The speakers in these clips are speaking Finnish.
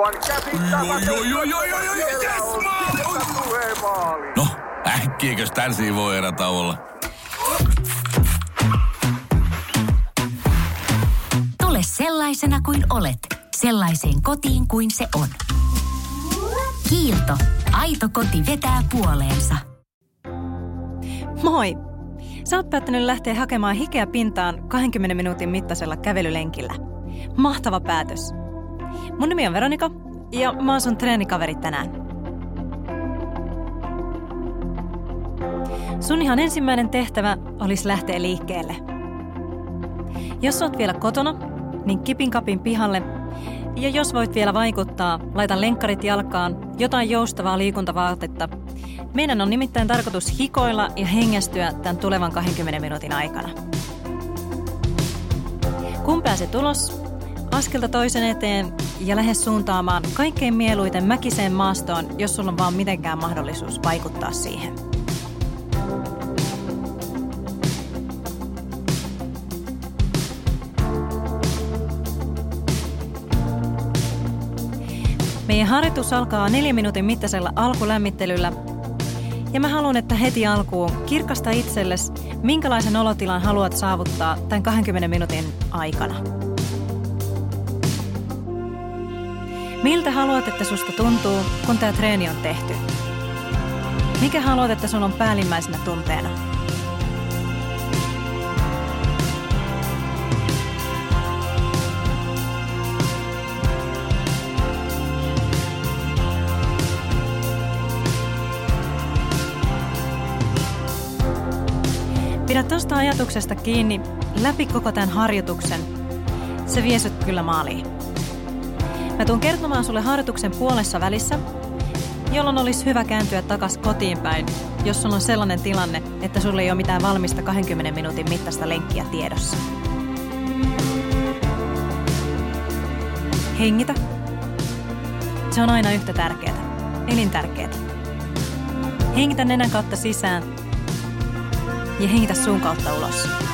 Aivan käsittämätöntä. No, äkkiäkös tän voi erä olla? Tule sellaisena kuin olet, sellaiseen kotiin kuin se on. Kiilto. Aito koti vetää puoleensa. Moi! Sä oot päättänyt lähteä hakemaan hikeä pintaan 20 minuutin mittaisella kävelylenkillä. Mahtava päätös. Mun nimi on Veronika ja mä oon sun treenikaveri tänään. Sun ihan ensimmäinen tehtävä olisi lähteä liikkeelle. Jos oot vielä kotona, niin kipin kapin pihalle. Ja jos voit vielä vaikuttaa, laita lenkkarit jalkaan, jotain joustavaa liikuntavaatetta. Meidän on nimittäin tarkoitus hikoilla ja hengästyä tämän tulevan 20 minuutin aikana. Kun pääset ulos, askelta toisen eteen ja lähde suuntaamaan kaikkein mieluiten mäkiseen maastoon, jos sulla on vaan mitenkään mahdollisuus vaikuttaa siihen. Meidän harjoitus alkaa neljän minuutin mittaisella alkulämmittelyllä. Ja mä haluan, että heti alkuun kirkasta itsellesi, minkälaisen olotilan haluat saavuttaa tämän 20 minuutin aikana. Miltä haluat, että susta tuntuu, kun tämä treeni on tehty? Mikä haluat, että sun on päällimmäisenä tunteena? Pidä tuosta ajatuksesta kiinni läpi koko tämän harjoituksen. Se vie kyllä maaliin. Mä tuun kertomaan sulle harjoituksen puolessa välissä, jolloin olisi hyvä kääntyä takas kotiin päin, jos sulla on sellainen tilanne, että sulla ei ole mitään valmista 20 minuutin mittaista lenkkiä tiedossa. Hengitä. Se on aina yhtä tärkeää. Elintärkeää. Hengitä nenän kautta sisään ja hengitä suun kautta ulos.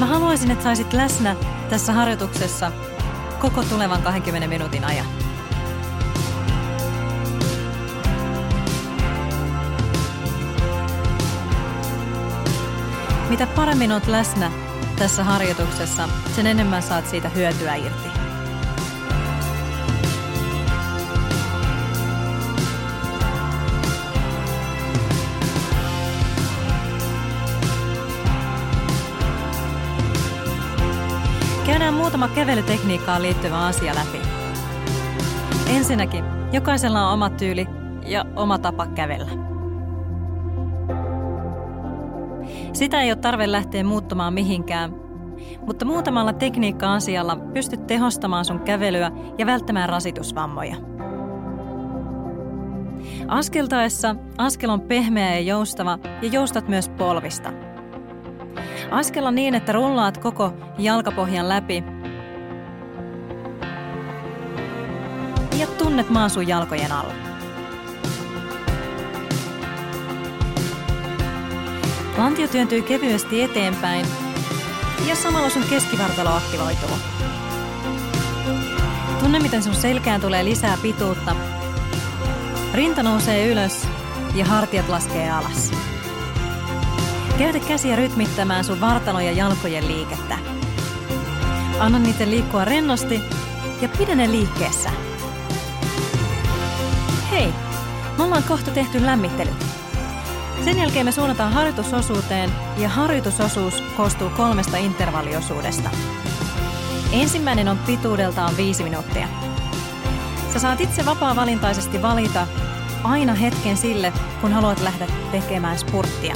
Mä haluaisin, että saisit läsnä tässä harjoituksessa koko tulevan 20 minuutin ajan. Mitä paremmin oot läsnä tässä harjoituksessa, sen enemmän saat siitä hyötyä irti. Käydään muutama kävelytekniikkaan liittyvä asia läpi. Ensinnäkin, jokaisella on oma tyyli ja oma tapa kävellä. Sitä ei ole tarve lähteä muuttamaan mihinkään, mutta muutamalla tekniikka-asialla pystyt tehostamaan sun kävelyä ja välttämään rasitusvammoja. Askeltaessa askel on pehmeä ja joustava ja joustat myös polvista – Askella niin, että rullaat koko jalkapohjan läpi. Ja tunnet maan sun jalkojen alla. Lantio työntyy kevyesti eteenpäin ja samalla sun keskivartalo aktivoituu. Tunne, miten sun selkään tulee lisää pituutta. Rinta nousee ylös ja hartiat laskee alas. Käytä käsiä rytmittämään sun vartalon ja jalkojen liikettä. Anna niiden liikkua rennosti ja pidä ne liikkeessä. Hei, me ollaan kohta tehty lämmittelyt. Sen jälkeen me suunnataan harjoitusosuuteen ja harjoitusosuus koostuu kolmesta intervalliosuudesta. Ensimmäinen on pituudeltaan viisi minuuttia. Sä saat itse vapaa-valintaisesti valita aina hetken sille, kun haluat lähteä tekemään spurttia.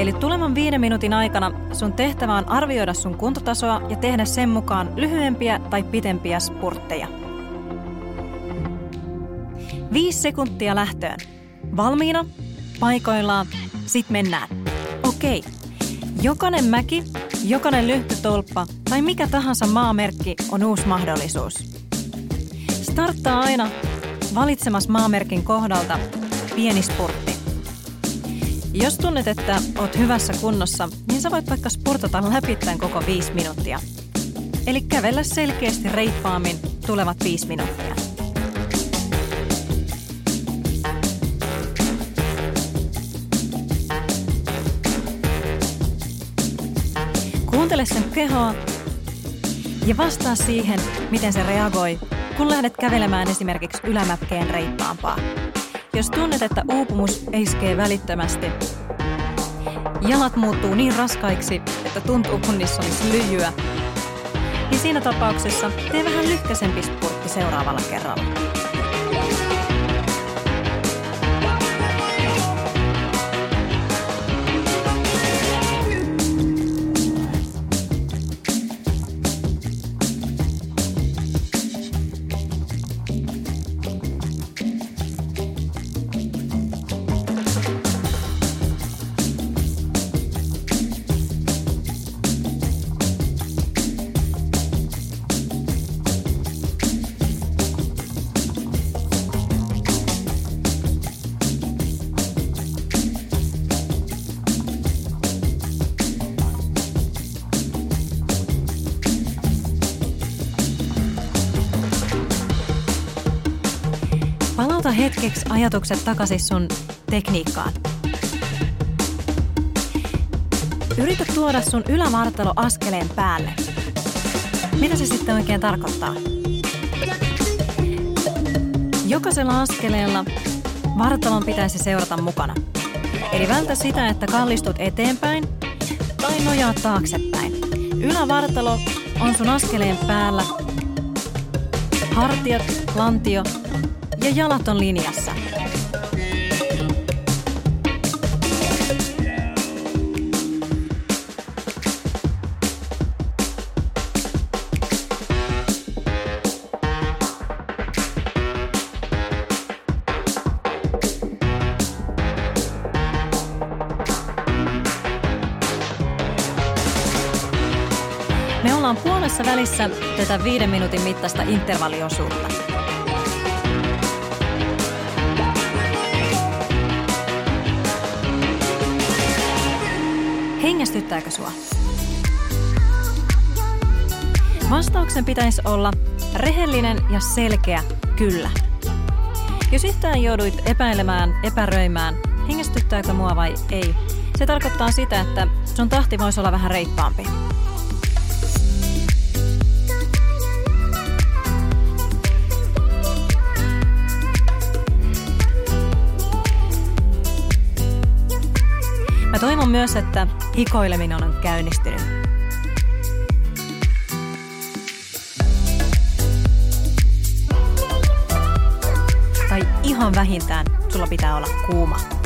Eli tulevan viiden minuutin aikana sun tehtävä on arvioida sun kuntotasoa ja tehdä sen mukaan lyhyempiä tai pitempiä spurtteja. Viisi sekuntia lähtöön. Valmiina, paikoillaan, sit mennään. Okei. Jokainen mäki, jokainen lyhtytolppa tai mikä tahansa maamerkki on uusi mahdollisuus. Starttaa aina valitsemas maamerkin kohdalta pieni spurtti. Jos tunnet, että oot hyvässä kunnossa, niin sä voit vaikka sportata läpi tämän koko viisi minuuttia. Eli kävellä selkeästi reippaammin tulevat viisi minuuttia. Kuuntele sen kehoa ja vastaa siihen, miten se reagoi, kun lähdet kävelemään esimerkiksi ylämäkkeen reippaampaa. Jos tunnet, että uupumus iskee välittömästi, jalat muuttuu niin raskaiksi, että tuntuu kun niissä olisi lyijyä, niin siinä tapauksessa tee vähän lyhkäsempi spurtti seuraavalla kerralla. Hetkeksi ajatukset takaisin sun tekniikkaan. Yritä tuoda sun ylävartalo askeleen päälle. Mitä se sitten oikein tarkoittaa? Jokaisella askeleella vartalon pitäisi seurata mukana. Eli vältä sitä, että kallistut eteenpäin tai nojaa taaksepäin. Ylävartalo on sun askeleen päällä. Hartiat, lantio ja jalat on linjassa. Me ollaan puolessa välissä tätä viiden minuutin mittaista intervalliosuutta. Hengästyttääkö sua? Vastauksen pitäisi olla rehellinen ja selkeä kyllä. Jos yhtään jouduit epäilemään, epäröimään, hengästyttääkö mua vai ei, se tarkoittaa sitä, että sun tahti voisi olla vähän reippaampi. Toivon myös, että hikoileminen on käynnistynyt. Tai ihan vähintään sulla pitää olla kuuma.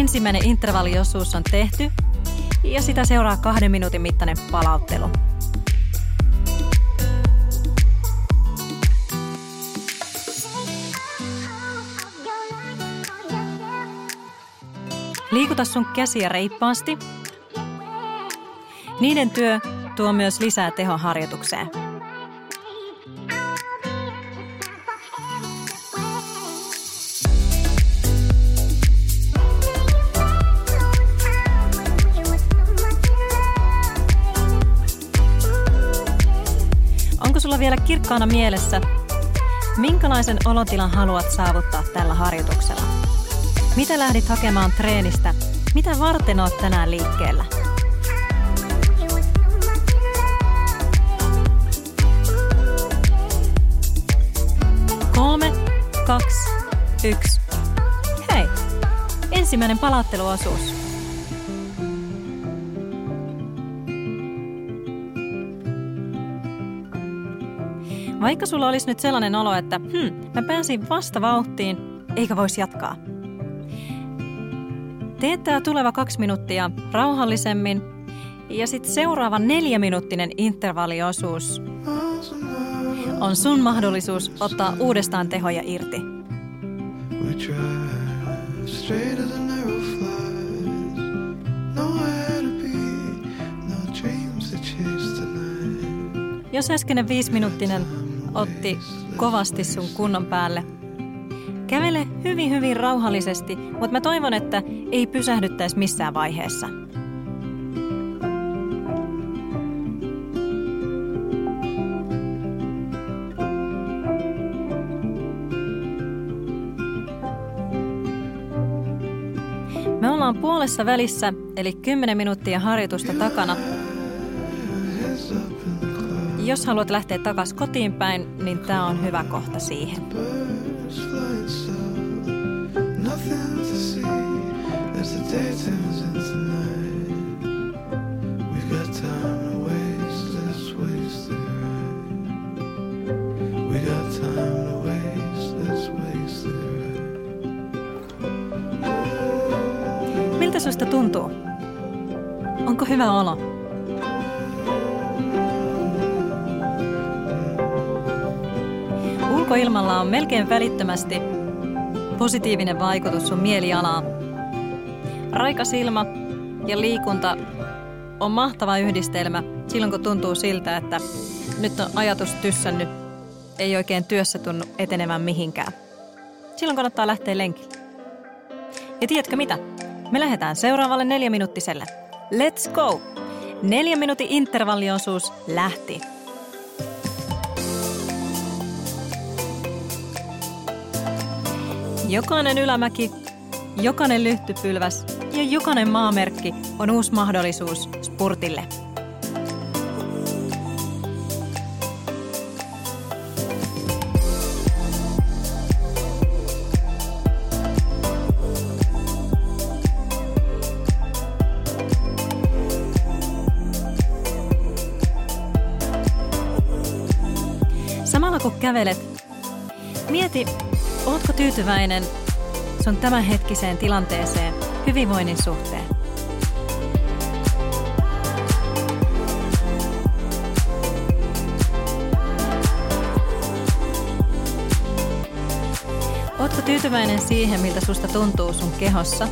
Ensimmäinen intervalliosuus on tehty ja sitä seuraa kahden minuutin mittainen palauttelu. Liikuta sun käsiä reippaasti. Niiden työ tuo myös lisää tehon harjoitukseen. Kirkkaana mielessä, minkälaisen olotilan haluat saavuttaa tällä harjoituksella? Mitä lähdit hakemaan treenistä? Mitä varten oot tänään liikkeellä? Kolme, kaksi, yksi. Hei! Ensimmäinen palautteluosuus. Vaikka sulla olisi nyt sellainen olo, että hmm, mä pääsin vasta vauhtiin, eikä voisi jatkaa. Teet tämä tuleva kaksi minuuttia rauhallisemmin ja sitten seuraava neljäminuuttinen intervalliosuus on sun mahdollisuus ottaa uudestaan tehoja irti. No tonight. Jos äskeinen viisiminuuttinen otti kovasti sun kunnon päälle, kävele hyvin hyvin rauhallisesti, mutta mä toivon, että ei pysähdyttäisi missään vaiheessa. Me ollaan puolessa välissä, eli 10 minuuttia harjoitusta takana. Jos haluat lähteä takaisin kotiin päin, niin tämä on hyvä kohta siihen. Birds flying south, nothing to see melkein välittömästi positiivinen vaikutus sun mielialaan. Raikas ilma ja liikunta on mahtava yhdistelmä silloin, kun tuntuu siltä, että nyt on ajatus tyssännyt, ei oikein työssä tunnu etenevän mihinkään. Silloin kannattaa lähteä lenkille. Ja tiedätkö mitä? Me lähdetään seuraavalle neljäminuuttiselle. Let's go! Neljä minuutin intervalliosuus lähti. Jokainen ylämäki, jokainen lyhtypylväs ja jokainen maamerkki on uusi mahdollisuus spurtille. Samalla kun kävelet, mieti, ootko tyytyväinen sun tämänhetkiseen tilanteeseen hyvinvoinnin suhteen? Ootko tyytyväinen siihen, miltä susta tuntuu sun kehossa?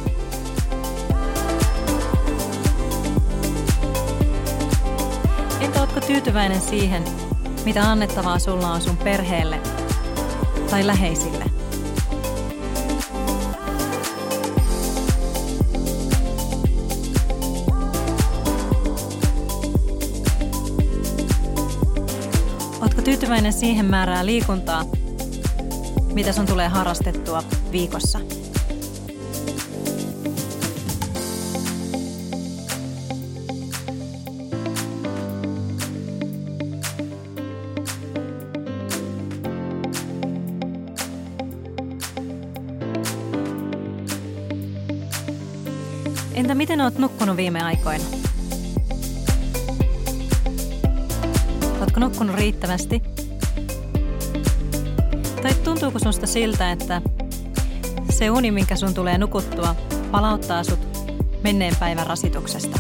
Entä ootko tyytyväinen siihen, mitä annettavaa sulla on sun perheelle tai läheisille? Tyytyväinen siihen määrää liikuntaa, mitä sun tulee harrastettua viikossa? Entä miten oot nukkunut viime aikoina? Ootko nukkunut riittävästi? Tai tuntuuko susta siltä, että se uni, minkä sun tulee nukuttua, palauttaa sut menneen päivän rasituksesta?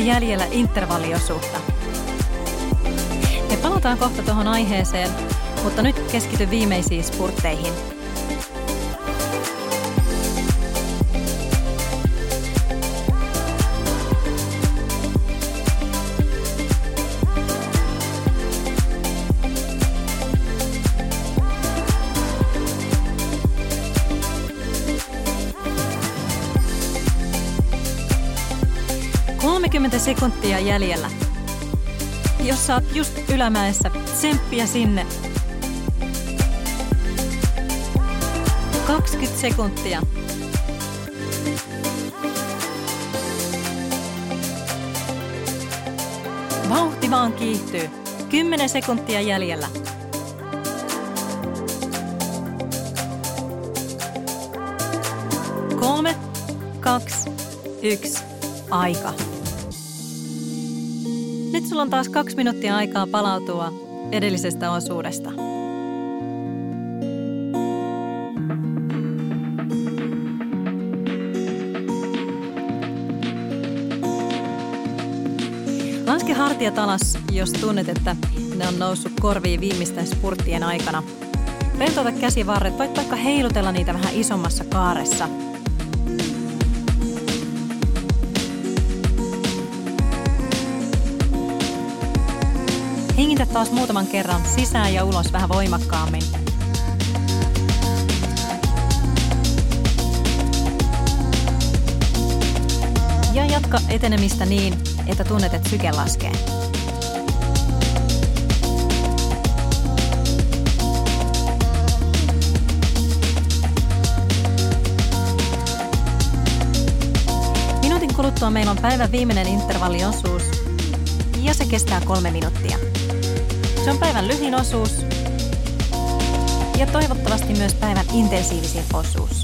Minuutti jäljellä intervalliosuutta. Me palataan kohta tuohon aiheeseen, mutta nyt keskity viimeisiin spurtteihin. 20 sekuntia jäljellä. Jos sä oot just ylämäessä, tsemppiä sinne. 20 sekuntia. Vauhti vaan kiihtyy. 10 sekuntia jäljellä. Kolme, kaksi, yksi, aika. Nyt sulla on taas kaksi minuuttia aikaa palautua edellisestä osuudesta. Laske hartiat alas, jos tunnet, että ne on noussut korviin viimeisten spurttien aikana. Rentouta käsivarret, voit vaikka heilutella niitä vähän isommassa kaaressa. Hengitä taas muutaman kerran sisään ja ulos vähän voimakkaammin. Ja jatka etenemistä niin, että tunnet, että syke laskee. Kuluttua meillä on päivän viimeinen intervalliosuus ja se kestää kolme minuuttia. Se on päivän lyhin osuus ja toivottavasti myös päivän intensiivisin osuus.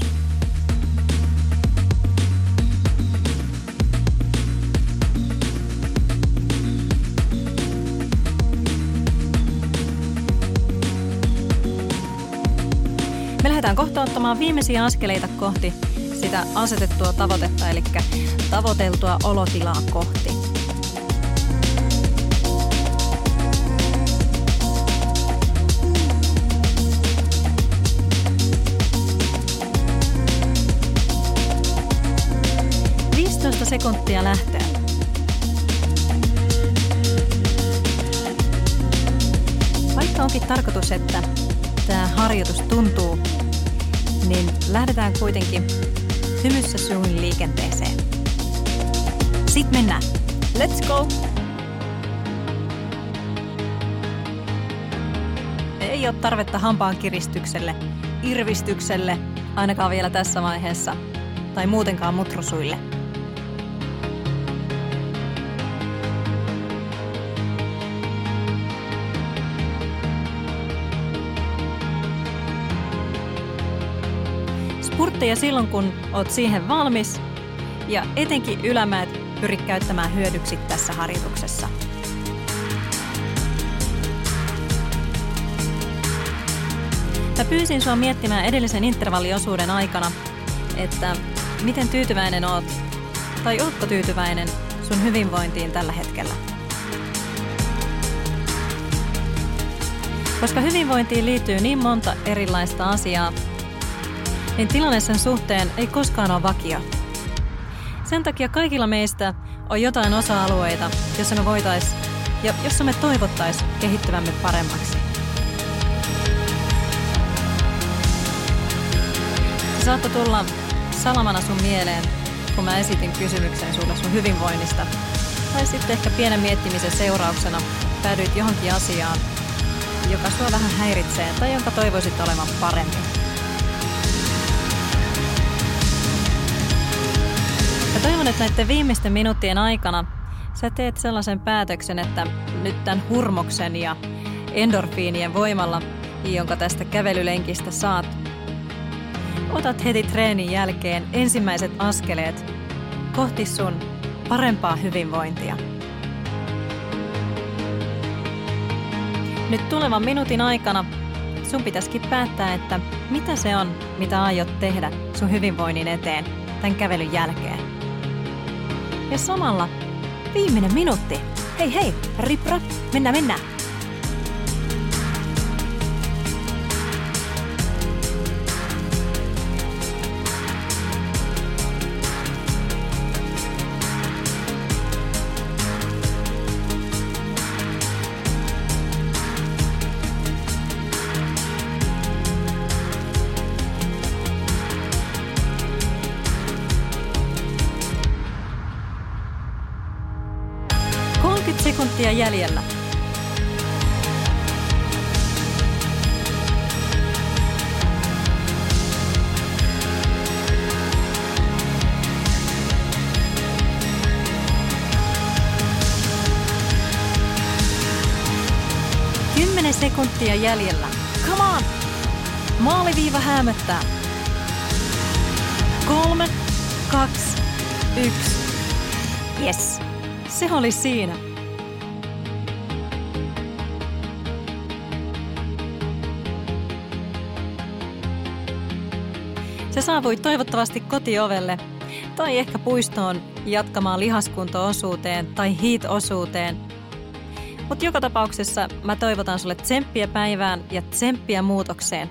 Me lähdetään kohta ottamaan viimeisiä askeleita kohti sitä asetettua tavoitetta, eli tavoiteltua olotilaa kohti. Sekuntia lähteä. Vaikka onkin tarkoitus, että tämä harjoitus tuntuu, niin lähdetään kuitenkin hymyssä suun liikenteeseen. Sitten mennään. Let's go! Ei ole tarvetta hampaan kiristykselle, irvistykselle, ainakaan vielä tässä vaiheessa, tai muutenkaan mutrusuille. Spurtteja silloin, kun oot siihen valmis. Ja etenkin ylämäet pyri käyttämään hyödyksi tässä harjoituksessa. Mä pyysin sua miettimään edellisen intervalliosuuden aikana, että miten tyytyväinen oot, tai ootko tyytyväinen sun hyvinvointiin tällä hetkellä. Koska hyvinvointiin liittyy niin monta erilaista asiaa, niin tilanne sen suhteen ei koskaan ole vakio. Sen takia kaikilla meistä on jotain osa-alueita, jossa me voitais ja jossa me toivottais kehittyvämme paremmaksi. Se saattoi tulla salamana sun mieleen, kun mä esitin kysymyksen sulle sun hyvinvoinnista. Tai sitten ehkä pienen miettimisen seurauksena päädyit johonkin asiaan, joka sua vähän häiritsee tai jonka toivoisit olevan paremmin. Toivon, että näiden viimeisten minuuttien aikana sä teet sellaisen päätöksen, että nyt tämän hurmoksen ja endorfiinien voimalla, jonka tästä kävelylenkistä saat, otat heti treenin jälkeen ensimmäiset askeleet kohti sun parempaa hyvinvointia. Nyt tulevan minuutin aikana sun pitäisikin päättää, että mitä se on, mitä aiot tehdä sun hyvinvoinnin eteen tämän kävelyn jälkeen. Ja samalla viimeinen minuutti. Hei hei, ripra, mennään mennään. Sekuntia jäljellä. Come on! Maaliviiva hämöttää. Kolme, kaksi, yksi. Yes, se oli siinä. Se saavui toivottavasti kotiovelle tai ehkä puistoon jatkamaan lihaskunto-osuuteen tai heat-osuuteen. Mutta joka tapauksessa mä toivotan sulle tsemppiä päivään ja tsemppiä muutokseen.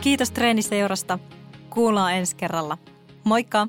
Kiitos treeniseurasta. Kuullaan ensi kerralla. Moikka!